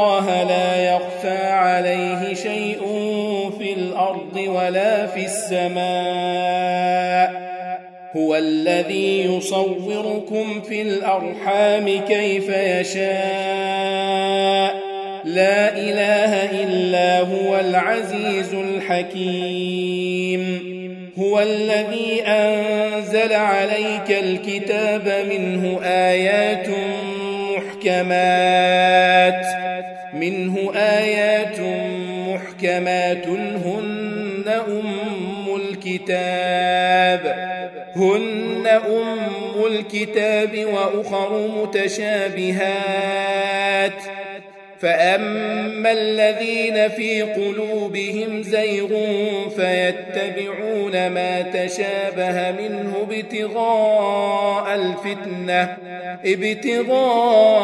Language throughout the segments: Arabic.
الله لا يخفى عليه شيء في الأرض ولا في السماء. هو الذي يصوركم في الأرحام كيف يشاء. لا إله إلا هو العزيز الحكيم. هو الذي أنزل عليك الكتاب منه آيات محكمات. منه آيات محكمات هن أم الكتاب هن أم الكتاب وأخر متشابهات فأما الذين في قلوبهم زيغ فيتبعون ما تشابه منه ابتغاء الفتنة ابتغاء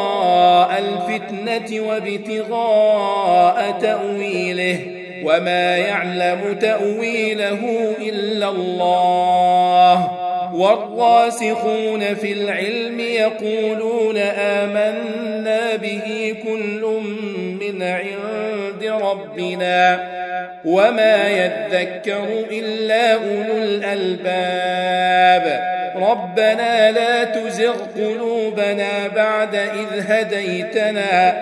الفتنة وابتغاء تأويله وما يعلم تأويله إلا الله والراسخون في العلم يقولون آمنا به كل من عند ربنا وما يذكر إلا أولو الألباب. ربنا لا تزغ قلوبنا بعد إذ هديتنا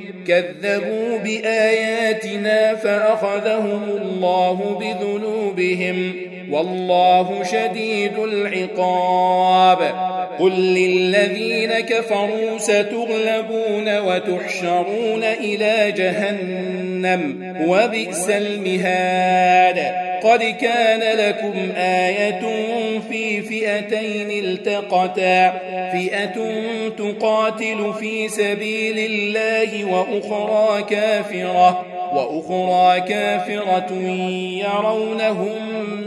كذبوا بآياتنا فأخذهم الله بذنوبهم والله شديد العقاب. قل للذين كفروا ستغلبون وتحشرون إلى جهنم وبئس المهاد. قد كان لكم آية في فئتين التقتا. فئة تقاتل في سبيل الله وأخرى كافرة. وأخرى كافرة يرونهم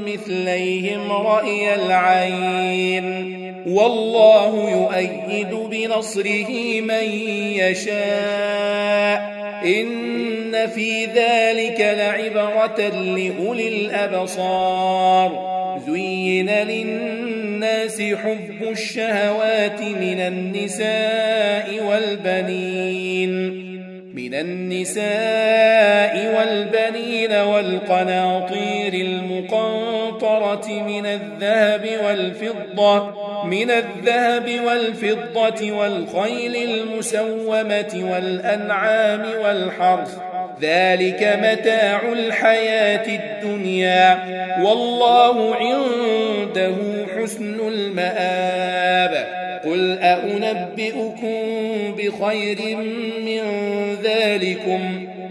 مثليهم رأي العين. والله يؤيد بنصره من يشاء. إن في ذلك لعبرة لأولي الأبصار. زين للناس حب الشهوات من النساء والبنين. من النساء والبنين والقناطير المقنطرة من الذهب والفضة. من الذهب والفضة والخيل المسومة والأنعام والحرث. ذلك متاع الحياة الدنيا. والله عنده حسن المآب. قل أنبئكم بخير من ذلكم؟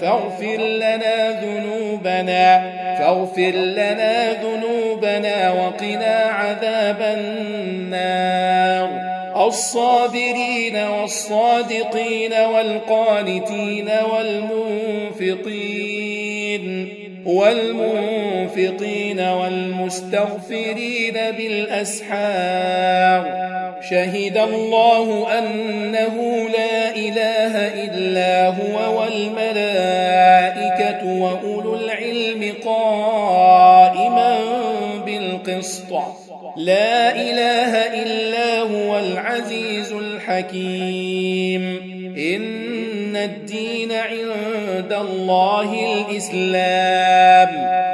فاغفر لنا ذنوبنا فاغفر لنا ذنوبنا وقنا عذاب النار. الصابرين والصادقين والقانتين والمنفقين والمنفقين والمستغفرين بالأسحار. شهد الله أنه لا إله إلا هو والملائكة وأولو العلم قائما بالقسط. لا إله إلا هو العزيز الحكيم. إن الدين عند الله الإسلام.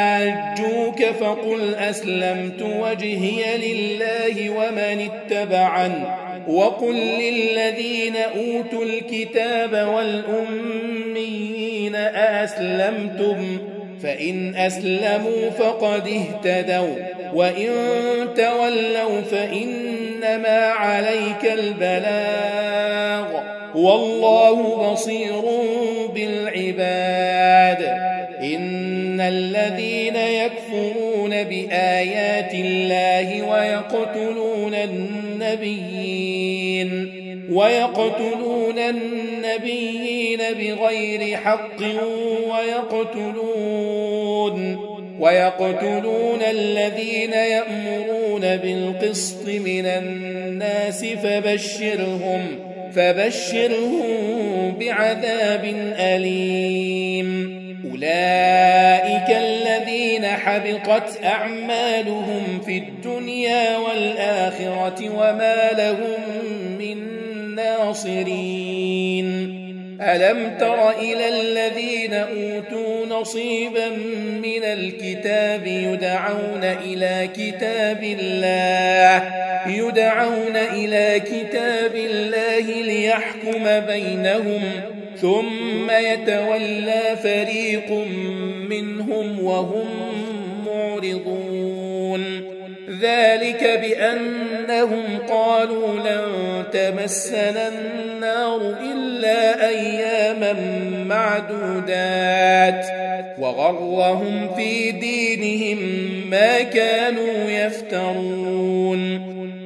فقل أسلمت وجهي لله ومن اتبعن وقل للذين أوتوا الكتاب والأميين أأسلمتم فإن أسلموا فقد اهتدوا وإن تولوا فإنما عليك البلاغ والله بصير بالعباد إن الذين يكفرون بآيات الله ويقتلون النبيين ويقتلون النبيين بغير حق ويقتلون ويقتلون الذين يأمرون بالقسط من الناس فبشرهم فبشرهم بعذاب أليم أولئك الذين حبطت أعمالهم في الدنيا والآخرة وما لهم من ناصرين. ألم تر إلى الذين أوتوا نصيبا من الكتاب يدعون إلى كتاب الله يدعون إلى كتاب الله ليحكم بينهم ثم يتولى فريق منهم وهم معرضون. ذلك بأنهم قالوا لن تمسنا النار إلا أياما معدودات. وغرهم في دينهم ما كانوا يفترون.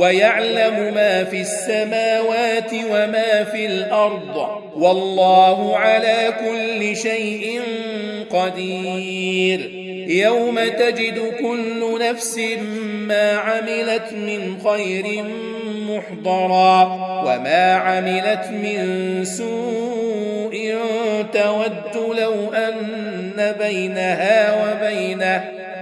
ويعلم ما في السماوات وما في الأرض والله على كل شيء قدير. يوم تجد كل نفس ما عملت من خير محضرا وما عملت من سوء تود لو أن بينها وبينه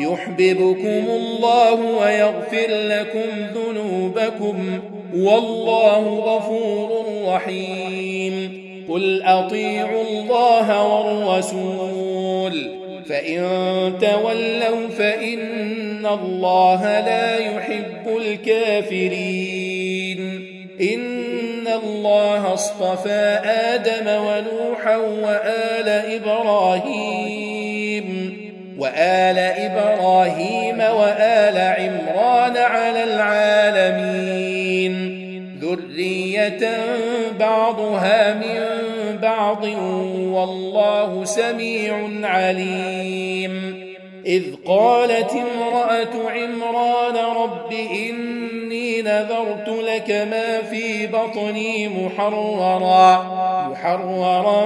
يحببكم الله ويغفر لكم ذنوبكم والله غفور رحيم. قل أطيعوا الله والرسول. فإن تولوا فإن الله لا يحب الكافرين. إن الله اصطفى آدم ونوحا وآل إبراهيم. وآل إبراهيم وآل عمران على العالمين. ذرية بعضها من بعض والله سميع عليم. إذ قالت امرأة عمران رب إني نذرت لك ما في بطني محررا محررا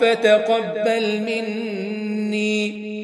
فتقبل مني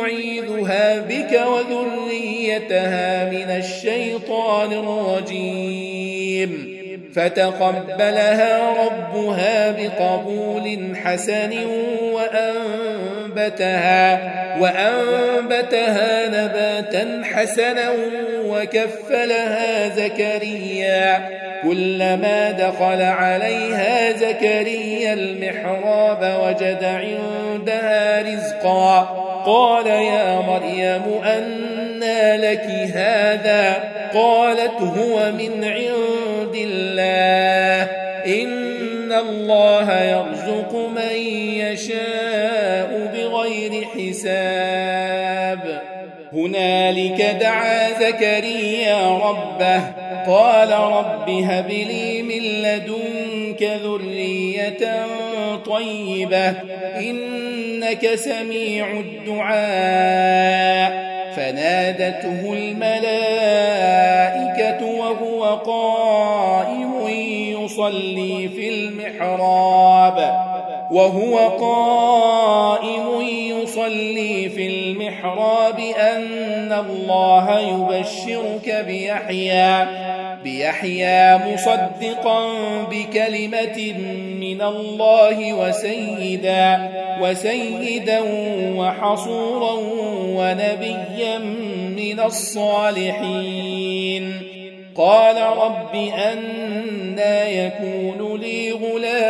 أعيذها بك وذريتها من الشيطان الرجيم. فتقبلها ربها بقبول حسن وأنبتها وأنبتها نباتا حسنا وكفلها زكريا. كلما دخل عليها زكريا المحراب وجد عندها رزقا. قال يا مريم أنى لك هذا؟ قالت هو من عند الله. إن الله يرزق من يشاء بغير حساب. هنالك دعا زكريا ربه. قال رب هب لي من لدنك ذرية طيبة. إنك سميع الدعاء. فنادته الملائكة وهو قائم يصلي في المحراب. وهو قائم يصلي في المحراب أن الله يبشرك بيحيى بيحيى مصدقا بكلمة من الله وسيدا وسيدا وحصورا ونبيا من الصالحين. قال رب أنا يكون لي غلام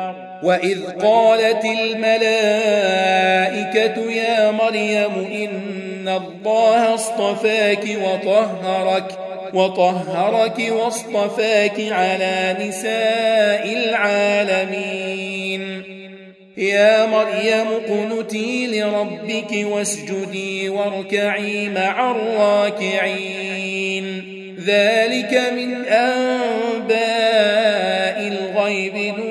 وإذ قالت الملائكة يا مريم إن الله اصطفاك وطهرك وطهرك واصطفاك على نساء العالمين. يا مريم قنتي لربك واسجدي واركعي مع الراكعين. ذلك من أنباء الغيب إليك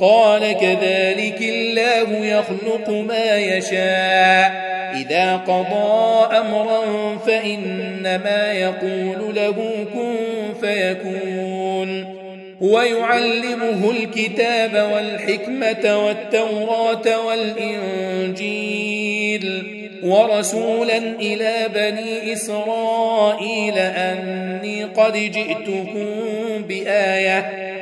قال كذلك الله يخلق ما يشاء. إذا قضى أمرا فإنما يقول له كن فيكون. ويعلمه الكتاب والحكمة والتوراة والإنجيل. ورسولا إلى بني إسرائيل أني قد جئتكم بآية.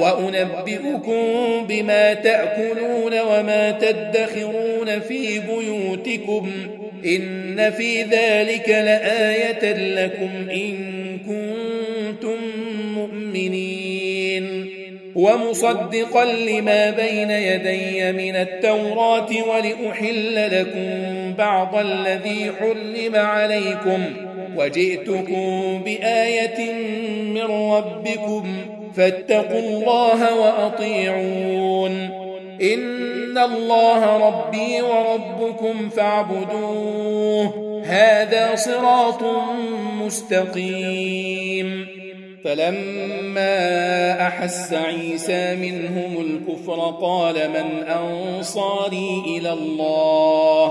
وأنبئكم بما تأكلون وما تدخرون في بيوتكم إن في ذلك لآية لكم إن كنتم مؤمنين. ومصدقا لما بين يدي من التوراة ولأحل لكم بعض الذي حرم عليكم وجئتكم بآية من ربكم فاتقوا الله وأطيعون. إن الله ربي وربكم فاعبدوه. هذا صراط مستقيم. فلما أحس عيسى منهم الكفر قال من أنصاري إلى الله؟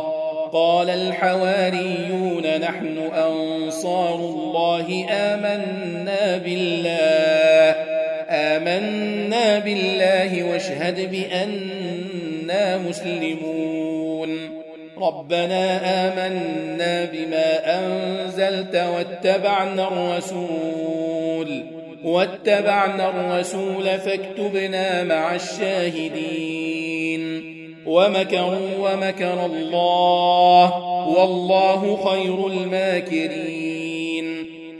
قال الحواريون نحن أنصار الله آمنا بالله. آمنا بالله واشهد بأننا مسلمون. ربنا آمنا بما أنزلت واتبعنا الرسول واتبعنا الرسول فاكتبنا مع الشاهدين. ومكروا ومكر الله والله خير الماكرين.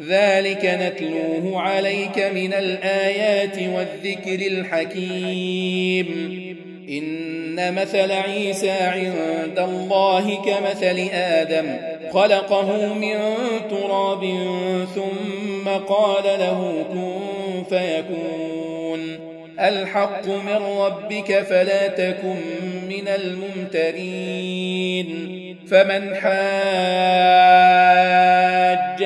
ذلك نتلوه عليك من الآيات والذكر الحكيم. إن مثل عيسى عند الله كمثل آدم خلقه من تراب ثم قال له كن فيكون. الحق من ربك فلا تكن من الممترين. فمن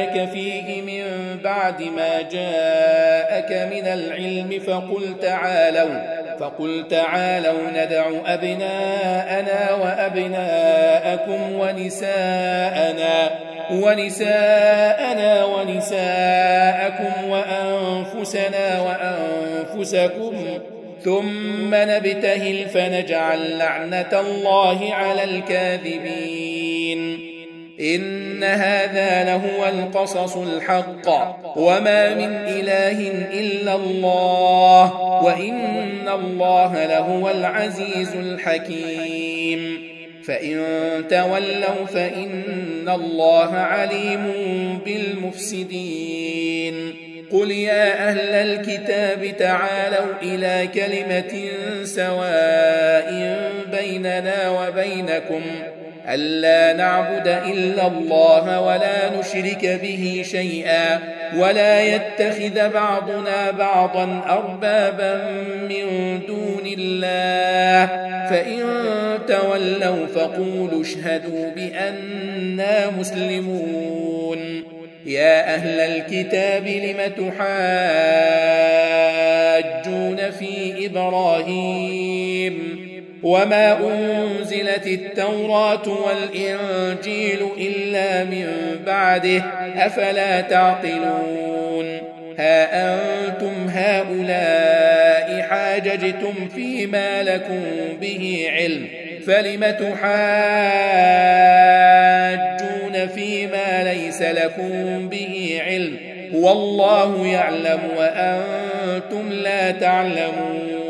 حاجك فيه من بعد ما جاءك من العلم فقل تعالوا فقل تعالوا ندع أبناءنا وأبناءكم ونساءنا ونساءنا ونساءكم وأنفسنا وأنفسكم. ثم نبتهل فنجعل لعنة الله على الكاذبين. إن هذا لهو القصص الحق. وما من إله إلا الله. وإن الله لهو العزيز الحكيم. فإن تولوا فإن الله عليم بالمفسدين. قل يا أهل الكتاب تعالوا إلى كلمة سواء بيننا وبينكم. ألا نعبد إلا الله ولا نشرك به شيئا ولا يتخذ بعضنا بعضا أربابا من دون الله. فإن تولوا فقولوا اشهدوا بأننا مسلمون. يا أهل الكتاب لم تحاجون في إبراهيم؟ وما أنزلت التوراة والإنجيل إلا من بعده أفلا تعقلون ها أنتم هؤلاء حاججتم فيما لكم به علم فلم تحاجون فيما ليس لكم به علم والله يعلم وأنتم لا تعلمون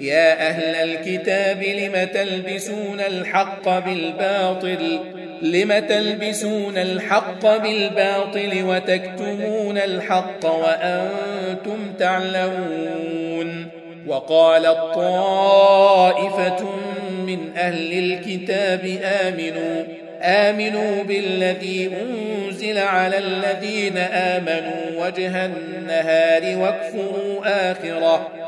يا أهل الكتاب لم تلبسون الحق بالباطل؟ لم تلبسون الحق بالباطل وتكتمون الحق وأنتم تعلمون؟ وقالت طائفة من أهل الكتاب آمنوا آمنوا بالذي أنزل على الذين آمنوا وجه النهار واكفروا آخره.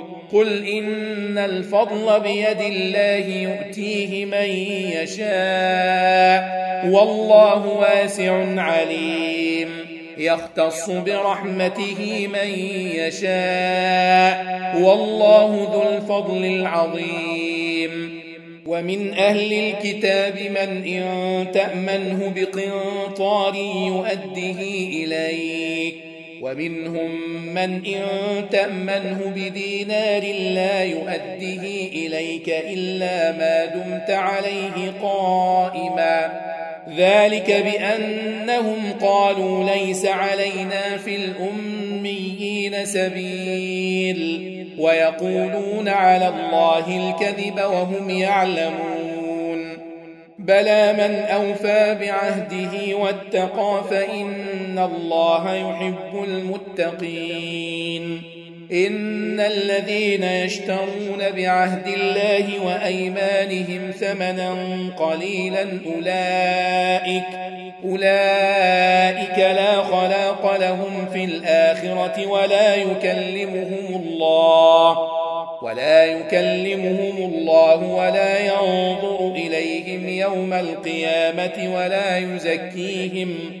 قل إن الفضل بيد الله يؤتيه من يشاء والله واسع عليم. يختص برحمته من يشاء والله ذو الفضل العظيم. ومن أهل الكتاب من إن تأمنه بقنطار يؤده إليك ومنهم من إن تأمنه بدينار لا يؤده إليك إلا ما دمت عليه قائما. ذلك بأنهم قالوا ليس علينا في الأميين سبيل. ويقولون على الله الكذب وهم يعلمون. بلى من أوفى بعهده واتقى فإن الله يحب المتقين إن الذين يشترون بعهد الله وأيمانهم ثمنا قليلا أولئك أولئك لا خلاق لهم في الآخرة ولا يكلمهم الله ولا يكلمهم الله ولا ينظر إليهم يوم القيامة ولا يزكيهم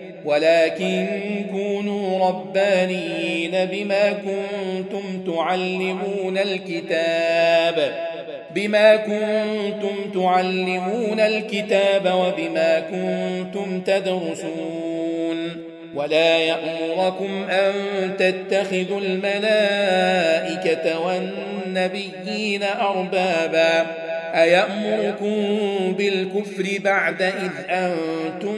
ولكن كونوا ربانيين بما كنتم تعلمون الكتاب بما كنتم تعلمون الكتاب وبما كنتم تدرسون. ولا يأمركم أن تتخذوا الملائكة والنبيين أربابا. أيأمركم بالكفر بعد إذ أنتم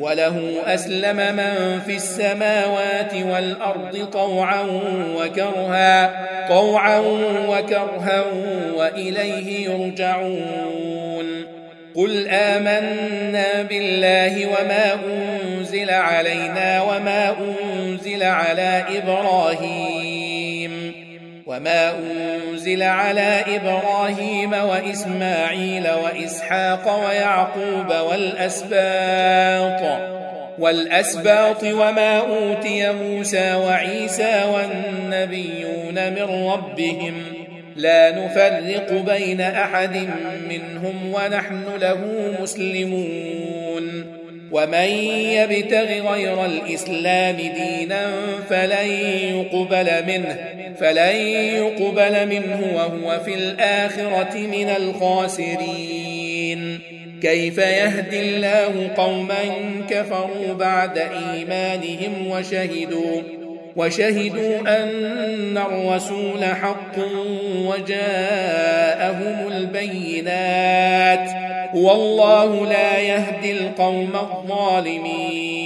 وله أسلم من في السماوات والأرض طوعا وكرها طوعا وكرها وإليه يرجعون. قل آمنا بالله وما أنزل علينا وما أنزل على إبراهيم. وما أنزل على إبراهيم وإسماعيل وإسحاق ويعقوب والأسباط والأسباط وما أوتي موسى وعيسى والنبيون من ربهم لا نفرق بين أحد منهم ونحن له مسلمون ومن يبتغ غير الإسلام دينا فلن يقبل منه فلن يقبل منه وهو في الآخرة من الخاسرين. كيف يهدي الله قوما كفروا بعد إيمانهم وشهدوا؟ وشهدوا أن الرسول حق وجاءهم البينات والله لا يهدي القوم الظالمين.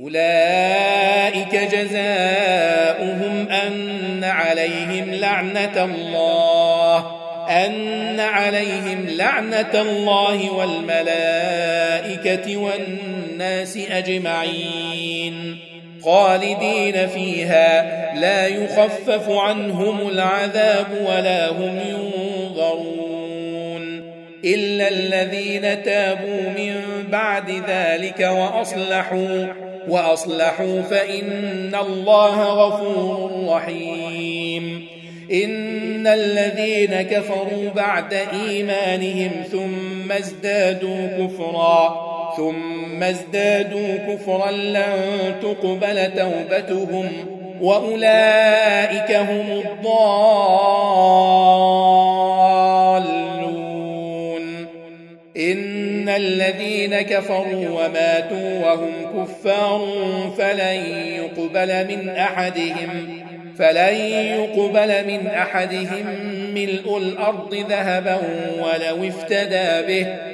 أولئك جزاؤهم أن عليهم لعنة الله أن عليهم لعنة الله والملائكة والناس أجمعين. خالدين فيها. لا يخفف عنهم العذاب ولا هم ينظرون. إلا الذين تابوا من بعد ذلك وأصلحوا وأصلحوا فإن الله غفور رحيم. إن الذين كفروا بعد إيمانهم ثم ازدادوا كفرا ثم ازدادوا كفرا لن تقبل توبتهم وأولئك هم الضالون. إن الذين كفروا وماتوا وهم كفار فلن يقبل من أحدهم فلن يقبل من أحدهم ملء الأرض ذهبا ولو افتدى به.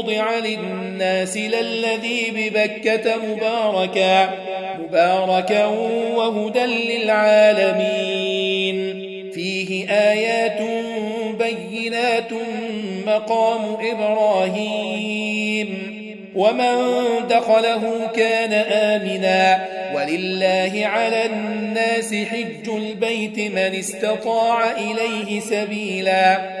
وضع للناس للذي ببكة مباركا مباركا وهدى للعالمين. فيه آيات بينات مقام إبراهيم. ومن دخله كان آمنا. ولله على الناس حج البيت من استطاع إليه سبيلا.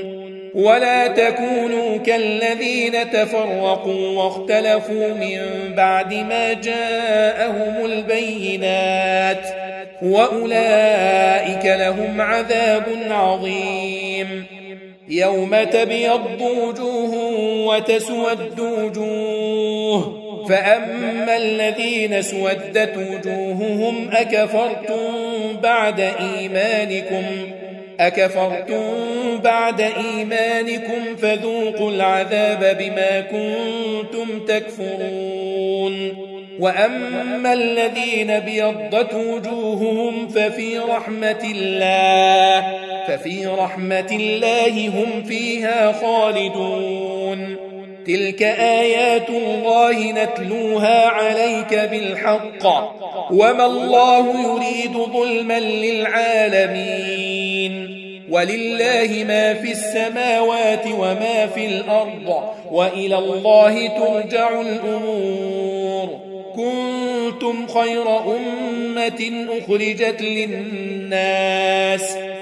ولا تكونوا كالذين تفرقوا واختلفوا من بعد ما جاءهم البينات وأولئك لهم عذاب عظيم. يوم تبيض وجوه وتسود وجوه فأما الذين سودت وجوههم أكفرتم بعد إيمانكم أكفرتم بعد إيمانكم فذوقوا العذاب بما كنتم تكفرون. وأما الذين بيضت وجوههم ففي رحمة الله ففي رحمة الله هم فيها خالدون. تلك آيات الله نتلوها عليك بالحق. وما الله يريد ظلما للعالمين. ولله ما في السماوات وما في الأرض وإلى الله ترجع الأمور. كنتم خير أمة أخرجت للناس.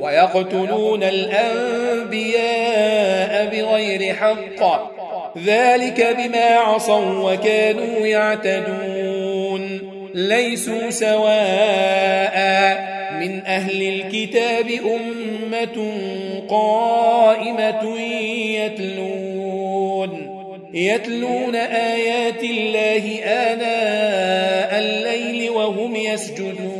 ويقتلون الأنبياء بغير حق. ذلك بما عصوا وكانوا يعتدون. ليسوا سواء من أهل الكتاب أمة قائمة يتلون. يتلون آيات الله آناء الليل وهم يسجدون.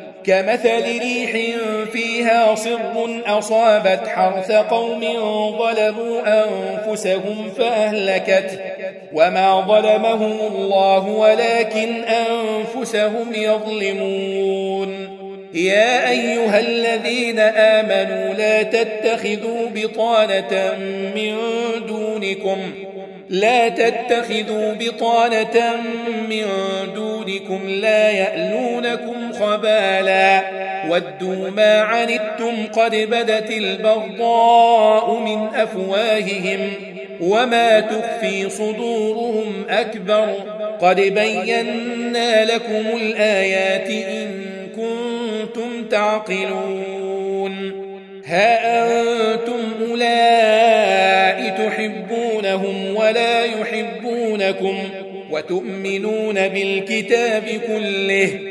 كمثل ريح فيها صر أصابت حرث قوم ظلموا أنفسهم فأهلكت وما ظلمهم الله ولكن أنفسهم يظلمون. يا أيها الذين آمنوا لا تتخذوا بطانة من دونكم لا تتخذوا بطانة من دونكم لا يألونكم خبالا. ودوا ما عنتم قد بدت البغضاء من أفواههم وما تخفي صدورهم أكبر. قد بينا لكم الآيات إن كنتم تعقلون. ها أنتم أولئك تحبونهم ولا يحبونكم وتؤمنون بالكتاب كله.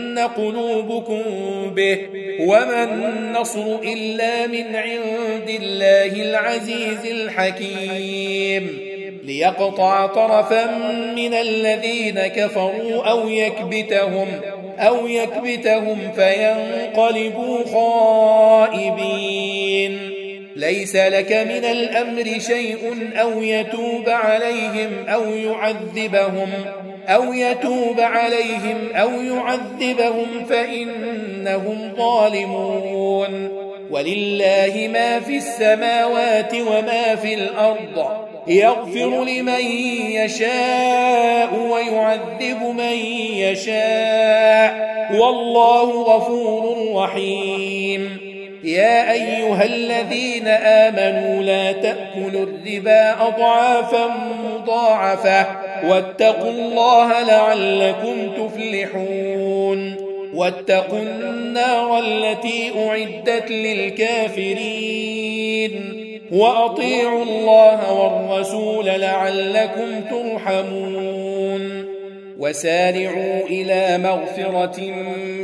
قلوبكم به وما النصر إلا من عند الله العزيز الحكيم ليقطع طرفا من الذين كفروا أو يكبتهم أو يكبتهم فينقلبوا خائبين. ليس لك من الأمر شيء أو يتوب عليهم أو يعذبهم أو يتوب عليهم أو يعذبهم فإنهم ظالمون. ولله ما في السماوات وما في الأرض. يغفر لمن يشاء ويعذب من يشاء. والله غفور رحيم. يا أيها الذين آمنوا لا تأكلوا الربا أضعافا مضاعفة. واتقوا الله لعلكم تفلحون. واتقوا النار التي أعدت للكافرين. وأطيعوا الله والرسول لعلكم ترحمون. وسارعوا إلى مغفرة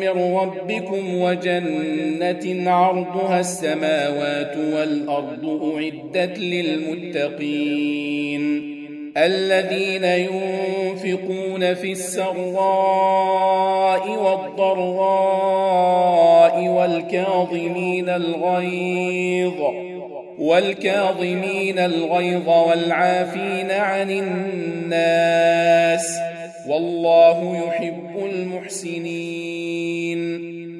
من ربكم وجنة عرضها السماوات والأرض أعدت للمتقين. الذين ينفقون في السراء والضراء والكاظمين الغيظ والكاظمين الغيظ والعافين عن الناس والله يحب المحسنين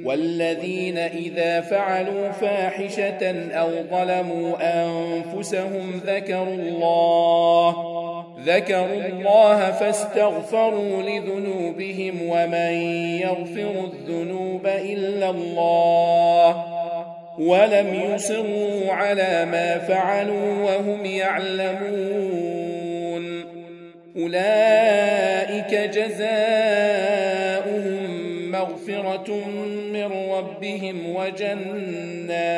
والذين إذا فعلوا فاحشة أو ظلموا أنفسهم ذكروا الله ذكروا الله فاستغفروا لذنوبهم ومن يغفر الذنوب إلا الله ولم يصروا على ما فعلوا وهم يعلمون أولئك جزاؤهم مغفرة من ربهم وجنات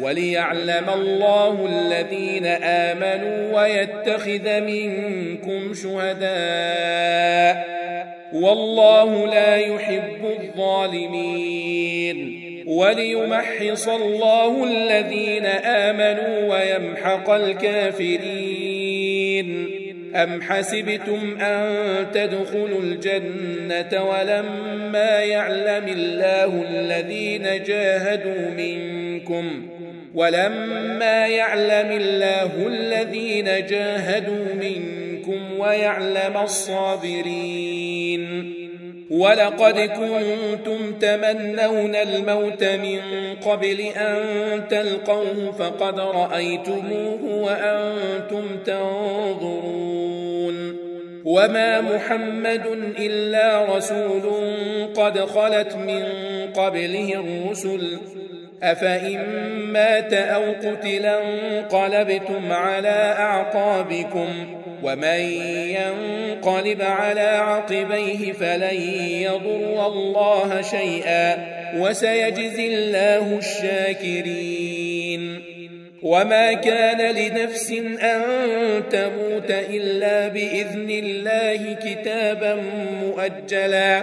وليعلم الله الذين آمنوا ويتخذ منكم شهداء والله لا يحب الظالمين وليمحص الله الذين آمنوا ويمحق الكافرين أم حسبتم أن تدخلوا الجنة ولما يعلم الله الذين جاهدوا منكم ولما يعلم الله الذين جاهدوا منكم ويعلم الصابرين. ولقد كنتم تمنون الموت من قبل أن تلقوه فقد رأيتموه وأنتم تنظرون. وما محمد إلا رسول قد خلت من قبله الرسل أفإن مات أو قتلا انقلبتم على أعقابكم ومن ينقلب على عقبيه فلن يضر الله شيئا وسيجزي الله الشاكرين. وما كان لنفس أن تموت إلا بإذن الله كتابا مؤجلا.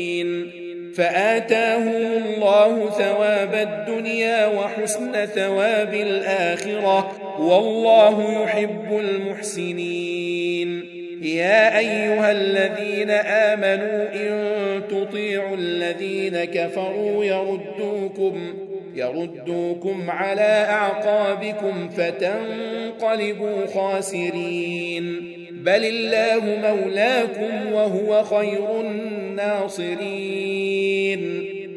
فآتاهم الله ثواب الدنيا وحسن ثواب الآخرة والله يحب المحسنين. يا أيها الذين آمنوا إن تطيعوا الذين كفروا يردوكم يردوكم على أعقابكم فتنقلبوا خاسرين. بل الله مولاكم وهو خير الناصرين.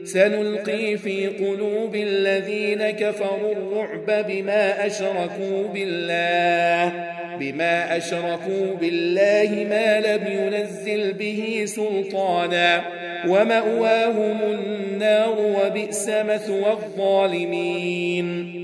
سنلقي في قلوب الذين كفروا الرعب بما أشركوا بالله بما أشركوا بالله ما لم ينزل به سلطانا. ومأواهم النار وبئس مثوى الظالمين.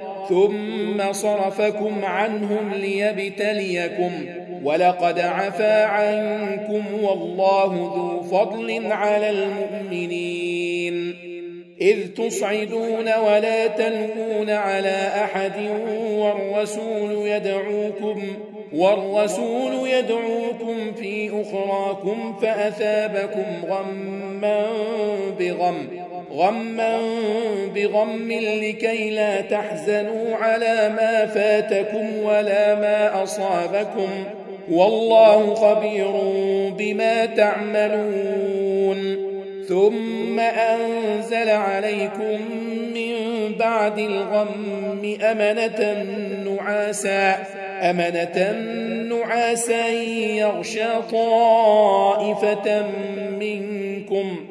ثم صرفكم عنهم ليبتليكم ولقد عفا عنكم والله ذو فضل على المؤمنين. إذ تصعدون ولا تلقون على أحد والرسول يدعوكم والرسول يدعوكم في أخراكم فأثابكم غما بغم. غما بغم لكي لا تحزنوا على ما فاتكم ولا ما أصابكم والله خبير بما تعملون. ثم أنزل عليكم من بعد الغم أمنة نعاسا أمنة نعاسا يغشى طائفة منكم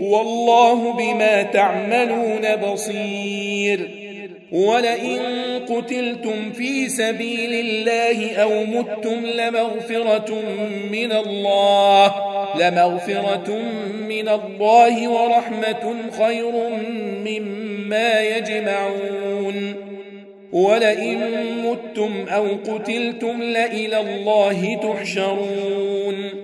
والله بما تعملون بصير. ولئن قتلتم في سبيل الله أو متم لمغفرة من الله لمغفرة من الله ورحمة خير مما يجمعون. ولئن متم أو قتلتم لإلى الله تحشرون.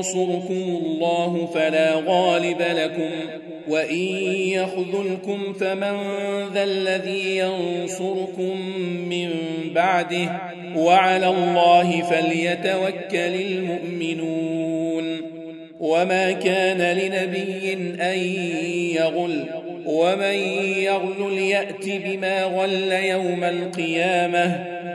ينصركم الله فلا غالب لكم وإن يخذلكم فمن ذا الذي ينصركم من بعده وعلى الله فليتوكل المؤمنون وما كان لنبي أن يغل ومن يغل يأت بما غل يوم القيامة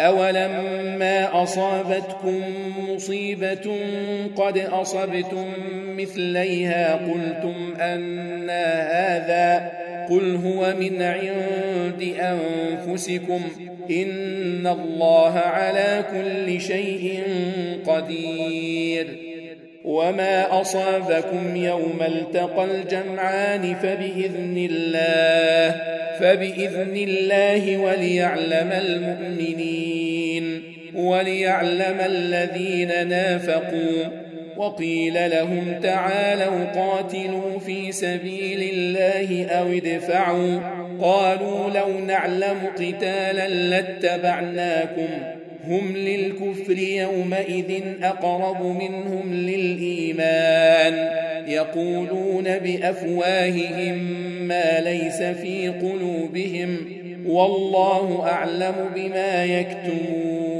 أولما أصابتكم مصيبة قد أصبتم مثليها قلتم أن هذا قل هو من عند أنفسكم إن الله على كل شيء قدير وما أصابكم يوم التقى الجمعان فبإذن الله فبإذن الله وليعلم المؤمنين وليعلم الذين نافقوا وقيل لهم تعالوا قاتلوا في سبيل الله أو ادفعوا قالوا لو نعلم قتالا لاتبعناكم هم للكفر يومئذ أقرب منهم للإيمان يقولون بأفواههم ما ليس في قلوبهم والله أعلم بما يكتمون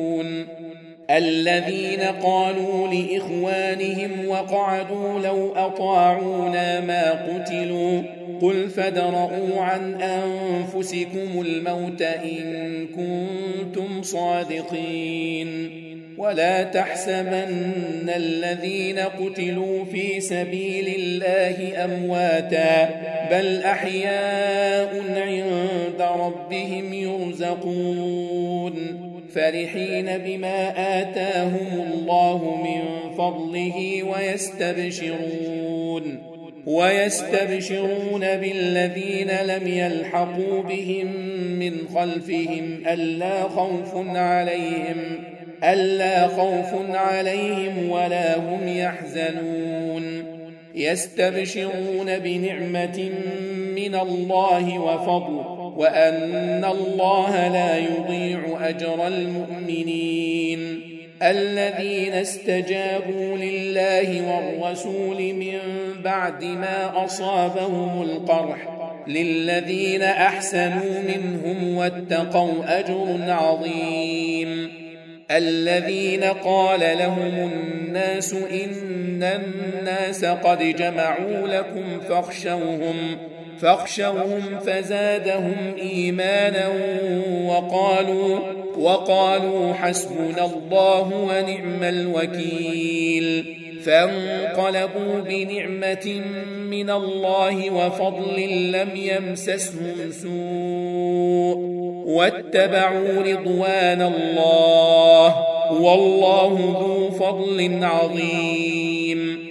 الذين قالوا لإخوانهم وقعدوا لو أطاعونا ما قتلوا قل فادرءوا عن أنفسكم الموت إن كنتم صادقين ولا تحسبن الذين قتلوا في سبيل الله أمواتا بل أحياء عند ربهم يرزقون فرحين بما آتاهم الله من فضله ويستبشرون ويستبشرون بالذين لم يلحقوا بهم من خلفهم ألا خوف عليهم ألا خوف عليهم ولا هم يحزنون. يستبشرون بنعمة من الله وفضل وأن الله لا يضيع أجر المؤمنين الذين استجابوا لله والرسول من بعد ما أصابهم القرح للذين أحسنوا منهم واتقوا أجر عظيم الذين قال لهم الناس إن الناس قد جمعوا لكم فاخشوهم فاخشوهم فزادهم إيمانا وقالوا وقالوا حسبنا الله ونعم الوكيل فانقلبوا بنعمة من الله وفضل لم يمسسهم سوء واتبعوا رضوان الله والله ذو فضل عظيم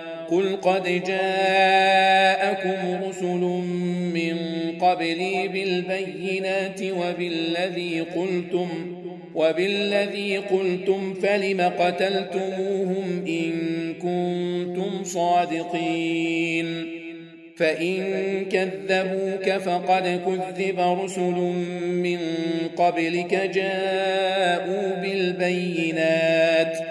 قل قد جاءكم رسل من قبلي بالبينات وبالذي قلتم وبالذي قلتم فلم قتلتموهم إن كنتم صادقين فإن كذبوك فقد كذب رسل من قبلك جاءوا بالبينات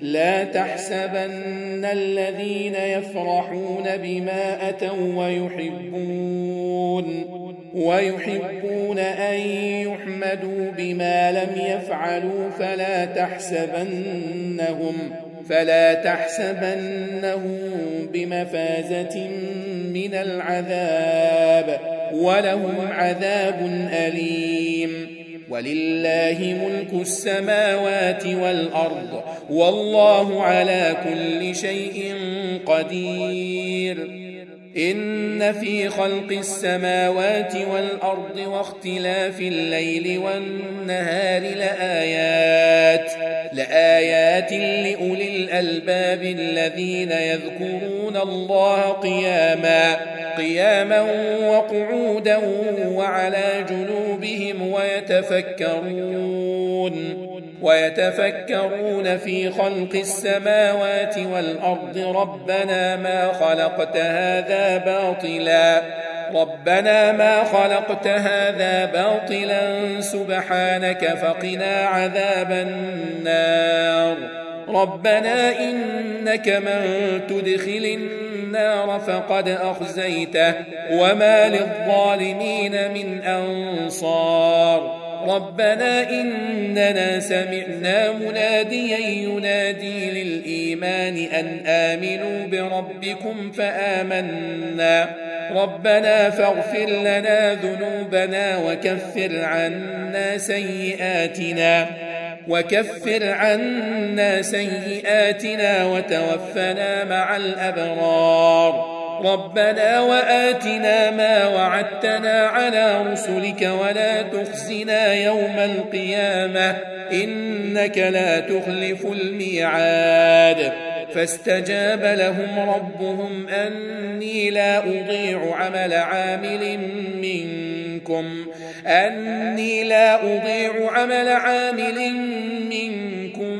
لا تحسبن الذين يفرحون بما أتوا ويحبون ويحبون أن يحمدوا بما لم يفعلوا فلا تحسبنهم فلا تحسبنهم بمفازة من العذاب ولهم عذاب أليم. ولله ملك السماوات والأرض والله على كل شيء قدير. إن في خلق السماوات والأرض واختلاف الليل والنهار لآيات لآيات لأولي الألباب الذين يذكرون الله قياما. قياما وقعودا وعلى جنوبهم ويتفكرون ويتفكرون في خلق السماوات والأرض. ربنا ما خلقت هذا باطلا ربنا ما خلقت هذا باطلا سبحانك فقنا عذاب النار. ربنا إنك من تدخل النار فقد أخزيته وما للظالمين من أنصار ربنا إننا سمعنا مناديا ينادي للإيمان أن آمنوا بربكم فآمنا ربنا فاغفر لنا ذنوبنا وكفر عنا سيئاتنا وكفر عنا سيئاتنا وتوفنا مع الأبرار. ربنا وآتنا ما وعدتنا على رسلك ولا تخزنا يوم القيامة. إنك لا تخلف الميعاد. فاستجاب لهم ربهم أني لا أضيع عمل عامل منكم. أني لا أضيع عمل عامل منكم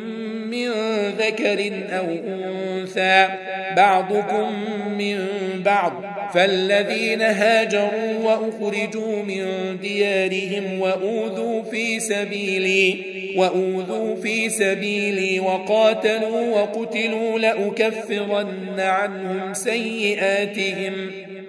من ذكر أو أنثى بعضكم من بعض. فالذين هاجروا وأخرجوا من ديارهم وأوذوا في سبيلي وأوذوا في سبيلي وقاتلوا وقتلوا لأكفرن عنهم سيئاتهم.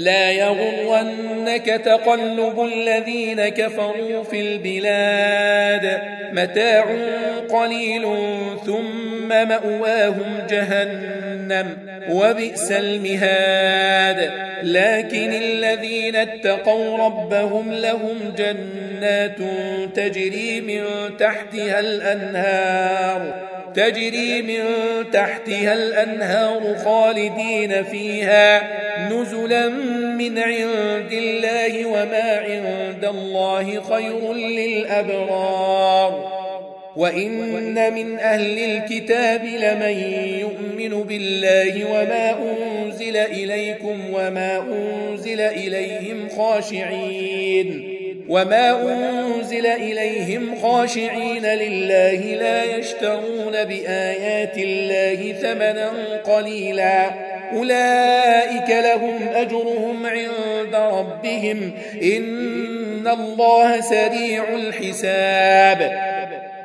لا يغرنك تقلب الذين كفروا في البلاد. متاع قليل ثم مأواهم جهنم وبئس المهاد. لكن الذين اتقوا ربهم لهم جنات تجري من تحتها الأنهار. تجري من تحتها الأنهار خالدين فيها نزلا من عند الله وما عند الله خير للأبرار. وإن من أهل الكتاب لمن يؤمن بالله وما أنزل إليكم وما أنزل إليهم خاشعين. وما أنزل إليهم خاشعين لله لا يشترون بآيات الله ثمنا قليلا أولئك لهم أجرهم عند ربهم إن الله سريع الحساب